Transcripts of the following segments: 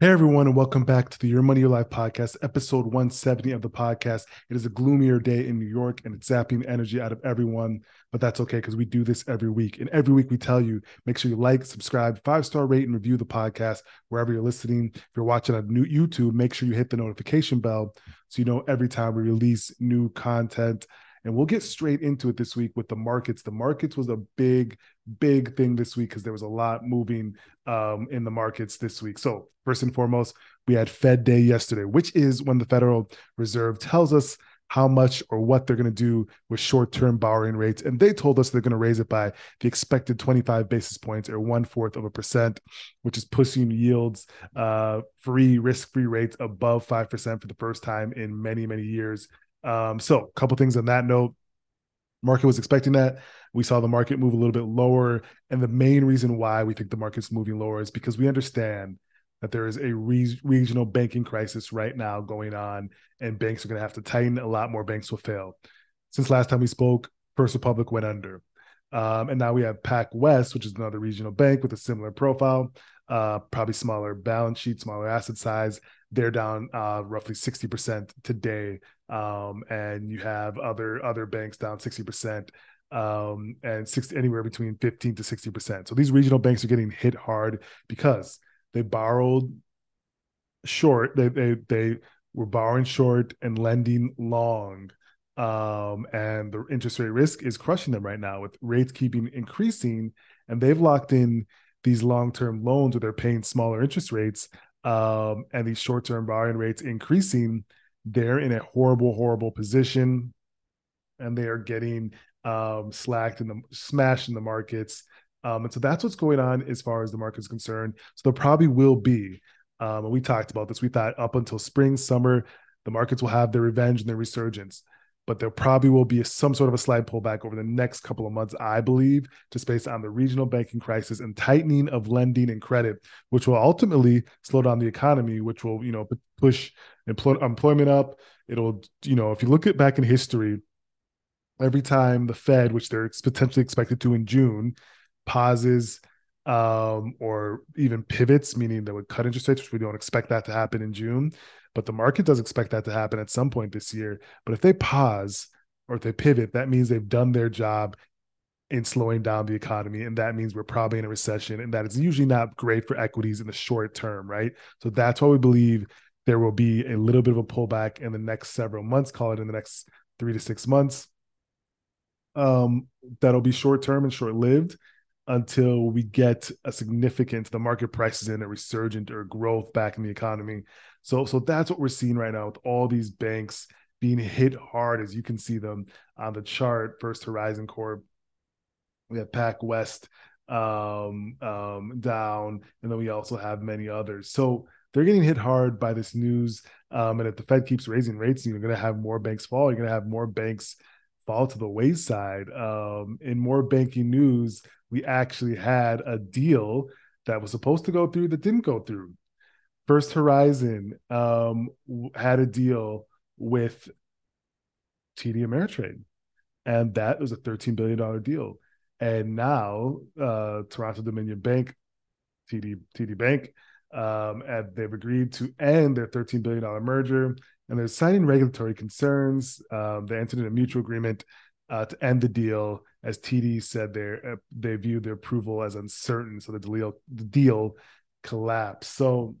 Hey everyone, and welcome back to the Your Money Your Life podcast, episode 170 of the podcast. It is a gloomier day in New York and it's zapping the energy out of everyone, but that's okay because we do this every week. And every week we tell you make sure you like, subscribe, five star rate, and review the podcast wherever you're listening. If you're watching on new YouTube, make sure you hit the notification bell so you know every time we release new content. And we'll get straight into it this week with the markets. The markets was a big, big thing this week because there was a lot moving um, in the markets this week. So, first and foremost, we had Fed Day yesterday, which is when the Federal Reserve tells us how much or what they're going to do with short term borrowing rates. And they told us they're going to raise it by the expected 25 basis points or one fourth of a percent, which is pushing yields, uh, free, risk free rates above 5% for the first time in many, many years. Um, so, a couple things on that note. Market was expecting that. We saw the market move a little bit lower. And the main reason why we think the market's moving lower is because we understand that there is a re- regional banking crisis right now going on, and banks are going to have to tighten. A lot more banks will fail. Since last time we spoke, First Republic went under. Um, and now we have PacWest, which is another regional bank with a similar profile, uh, probably smaller balance sheet, smaller asset size. They're down uh, roughly 60% today um, and you have other other banks down 60% um, and 60 anywhere between 15 to 60%. So these regional banks are getting hit hard because they borrowed short, they they they were borrowing short and lending long. Um, and the interest rate risk is crushing them right now with rates keeping increasing and they've locked in these long-term loans where they're paying smaller interest rates um, and these short-term borrowing rates increasing they're in a horrible, horrible position, and they are getting um, slacked in the smashed in the markets. Um, and so that's what's going on as far as the market is concerned. So there probably will be, um, and we talked about this. We thought up until spring, summer, the markets will have their revenge and their resurgence but there probably will be some sort of a slight pullback over the next couple of months, I believe, just based on the regional banking crisis and tightening of lending and credit, which will ultimately slow down the economy, which will, you know, push employment up. It'll, you know, if you look at back in history, every time the Fed, which they're potentially expected to in June, pauses um, or even pivots, meaning they would cut interest rates, which we don't expect that to happen in June. But the market does expect that to happen at some point this year. But if they pause or if they pivot, that means they've done their job in slowing down the economy. And that means we're probably in a recession. And that is usually not great for equities in the short term, right? So that's why we believe there will be a little bit of a pullback in the next several months, call it in the next three to six months. Um, that'll be short term and short lived until we get a significant the market prices in a resurgent or growth back in the economy so so that's what we're seeing right now with all these banks being hit hard as you can see them on the chart first horizon corp. We have PacWest um, um, down and then we also have many others. So they're getting hit hard by this news um, and if the fed keeps raising rates you're going to have more banks fall you're going to have more banks fall to the wayside um, in more banking news. We actually had a deal that was supposed to go through that didn't go through. First Horizon um, had a deal with TD Ameritrade, and that was a $13 billion deal. And now uh, Toronto Dominion Bank, TD, TD Bank, um, and they've agreed to end their $13 billion merger and they're citing regulatory concerns. Um, they entered in a mutual agreement uh, to end the deal as TD said, they uh, they viewed their approval as uncertain, so the deal the deal collapsed. So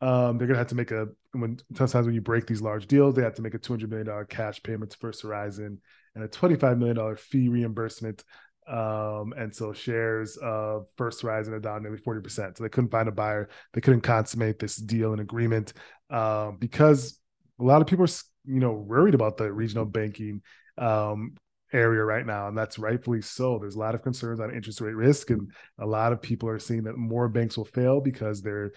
um, they're gonna have to make a when sometimes when you break these large deals, they have to make a two hundred million dollar cash payment to First Horizon and a twenty five million dollar fee reimbursement. Um, and so shares of First Horizon are down nearly forty percent. So they couldn't find a buyer. They couldn't consummate this deal and agreement um, because a lot of people are you know worried about the regional banking um, area right now, and that's rightfully so. There's a lot of concerns on interest rate risk, and a lot of people are seeing that more banks will fail because they're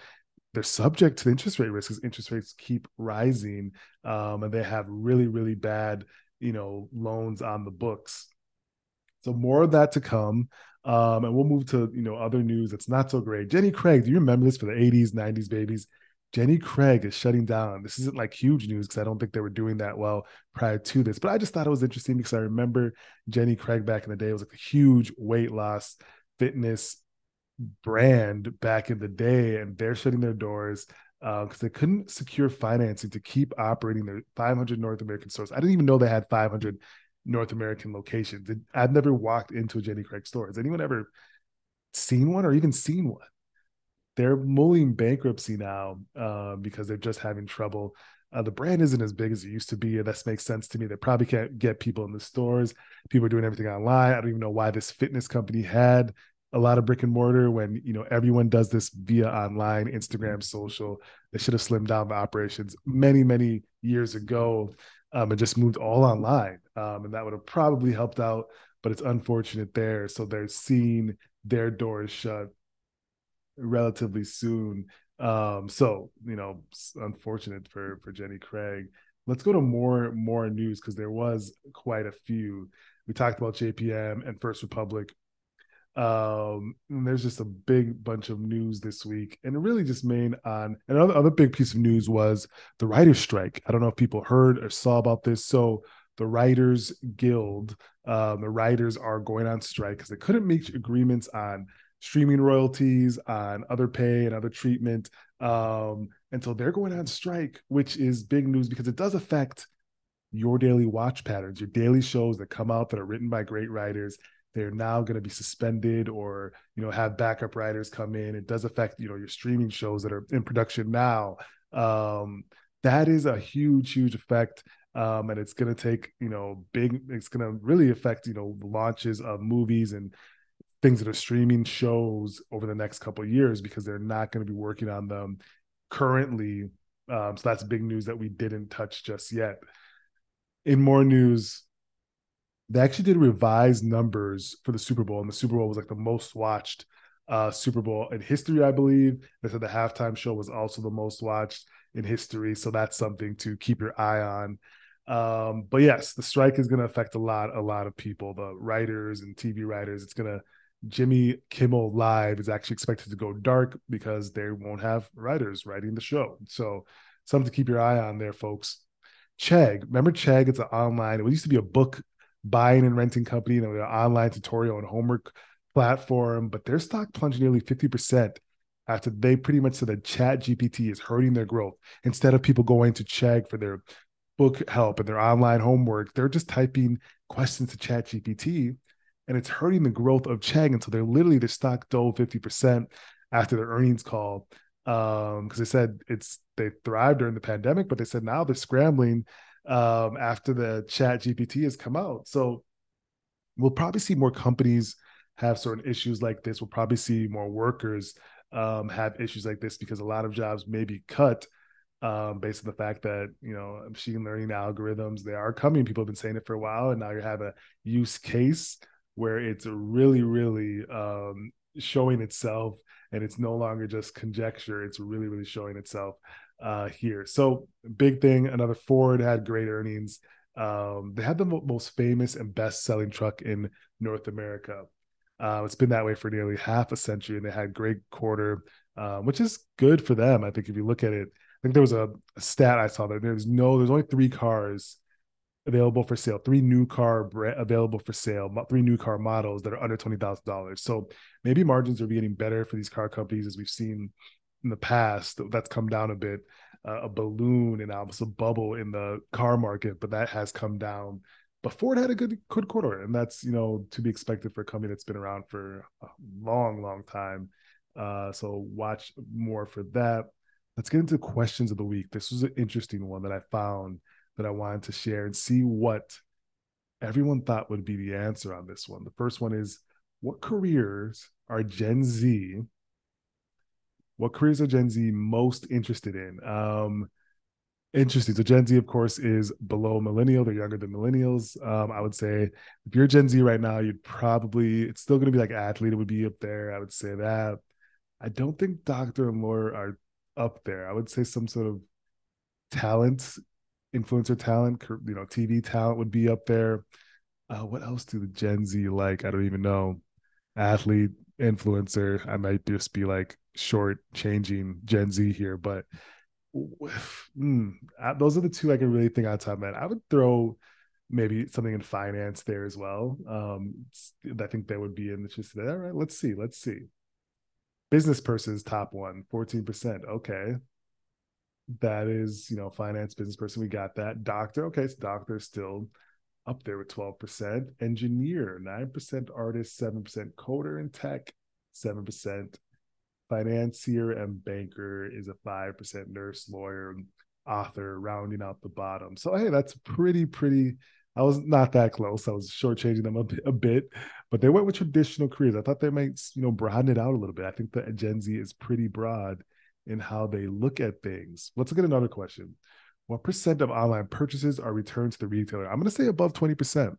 they're subject to the interest rate risk as interest rates keep rising, um, and they have really really bad you know loans on the books. So more of that to come. Um, and we'll move to you know other news that's not so great. Jenny Craig, do you remember this for the 80s, 90s babies? Jenny Craig is shutting down. This isn't like huge news because I don't think they were doing that well prior to this, but I just thought it was interesting because I remember Jenny Craig back in the day it was like a huge weight loss fitness brand back in the day, and they're shutting their doors. because uh, they couldn't secure financing to keep operating their 500 North American stores. I didn't even know they had 500 North American locations. I've never walked into a Jenny Craig store. Has anyone ever seen one or even seen one? They're mulling bankruptcy now uh, because they're just having trouble. Uh, the brand isn't as big as it used to be. And this makes sense to me. They probably can't get people in the stores. People are doing everything online. I don't even know why this fitness company had a lot of brick and mortar when you know everyone does this via online instagram social. They should have slimmed down the operations many many years ago um, and just moved all online um, and that would have probably helped out but it's unfortunate there. So they're seeing their doors shut relatively soon. Um, so you know unfortunate for for jenny craig. Let's go to more more news because there was quite a few. We talked about jpm and first republic um, there's just a big bunch of news this week, and it really just main on another other big piece of news was the writers' strike. I don't know if people heard or saw about this. So the Writers Guild, um, the writers are going on strike because they couldn't make agreements on streaming royalties, on other pay and other treatment. Um, and so they're going on strike, which is big news because it does affect your daily watch patterns, your daily shows that come out that are written by great writers they're now going to be suspended or you know have backup writers come in. It does affect you know your streaming shows that are in production now. Um, that is a huge huge effect um, and it's going to take you know big it's going to really affect you know launches of movies and things that are streaming shows over the next couple years because they're not going to be working on them currently. Um, so that's big news that we didn't touch just yet. In more news they actually did revised numbers for the Super Bowl, and the Super Bowl was like the most watched uh, Super Bowl in history, I believe. They said the halftime show was also the most watched in history, so that's something to keep your eye on. Um, but yes, the strike is going to affect a lot, a lot of people, the writers and TV writers. It's going to Jimmy Kimmel Live is actually expected to go dark because they won't have writers writing the show. So something to keep your eye on there, folks. Chegg, remember Chegg? It's an online. It used to be a book buying and renting company, know, an online tutorial and homework platform, but their stock plunged nearly 50% after they pretty much said that chat GPT is hurting their growth. Instead of people going to Chegg for their book help and their online homework, they're just typing questions to chat GPT and it's hurting the growth of Chegg. And so they're literally, their stock dove 50% after their earnings call. Um, because they said it's they thrived during the pandemic, but they said now they're scrambling um, after the chat GPT has come out. So we'll probably see more companies have certain issues like this. We'll probably see more workers um, have issues like this because a lot of jobs may be cut um, based on the fact that you know machine learning algorithms they are coming. People have been saying it for a while, and now you have a use case where it's really, really um, showing itself, and it's no longer just conjecture. It's really, really showing itself uh, here. So big thing. Another Ford had great earnings. Um, they had the mo- most famous and best selling truck in North America. Uh, it's been that way for nearly half a century, and they had great quarter, uh, which is good for them. I think if you look at it, I think there was a, a stat I saw that there's no, there's only three cars available for sale, three new car available for sale, three new car models that are under twenty thousand dollars. So maybe margins are getting better for these car companies as we've seen in the past that's come down a bit a balloon and almost a bubble in the car market but that has come down but ford had a good good quarter. And that's you know to be expected for a company that's been around for a long long time. Uh, so watch more for that. Let's get into questions of the week. This was an interesting one that i found that i wanted to share and see what everyone thought would be the answer on this one. The first one is what careers are gen z what careers are Gen Z most interested in? Um, interesting. So Gen Z, of course, is below millennial. They're younger than millennials. Um, I would say if you're Gen Z right now, you'd probably it's still going to be like athlete. It would be up there. I would say that. I don't think doctor and lawyer are up there. I would say some sort of talent, influencer talent, you know, TV talent would be up there. Uh, what else do the Gen Z like? I don't even know. Athlete, influencer. I might just be like short changing Gen Z here, but mm, those are the two I can really think on top of. I would throw maybe something in finance there as well. Um, I think that would be in the just All right, let's see, let's see. Business person's top one, 14%. Okay. that is, you know, finance business person. We got that. Doctor, okay, so doctor still up there with 12%. Engineer, 9%. Artist, 7%. Coder and tech, 7%. Financier and banker is a 5%. Nurse, lawyer, author, rounding out the bottom. So, hey, that's pretty, pretty. I was not that close. I was shortchanging them a bit, a bit, but they went with traditional careers. I thought they might, you know, broaden it out a little bit. I think the Gen Z is pretty broad in how they look at things. Let's look at another question. What percent of online purchases are returned to the retailer? I'm going to say above 20%.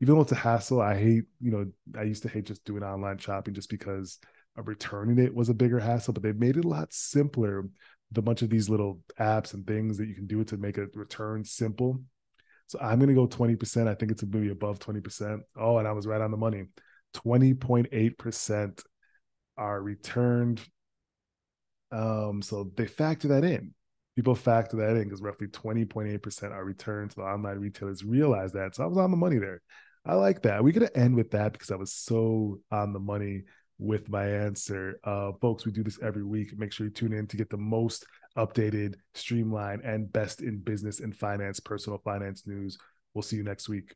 Even though it's a hassle, I hate, you know, I used to hate just doing online shopping just because returning it was a bigger hassle, but they've made it a lot simpler The bunch of these little apps and things that you can do to make a return simple. So I'm going to go 20%. I think it's maybe above 20%. Oh, and I was right on the money. 20.8% are returned. Um, so they factor that in people factor that in because roughly 20.8% are returned to the online retailers realize that. So I was on the money there. I like that. We're going to end with that because I was so on the money with my answer. Uh, folks, we do this every week. Make sure you tune in to get the most updated, streamlined, and best in business and finance, personal finance news. We'll see you next week.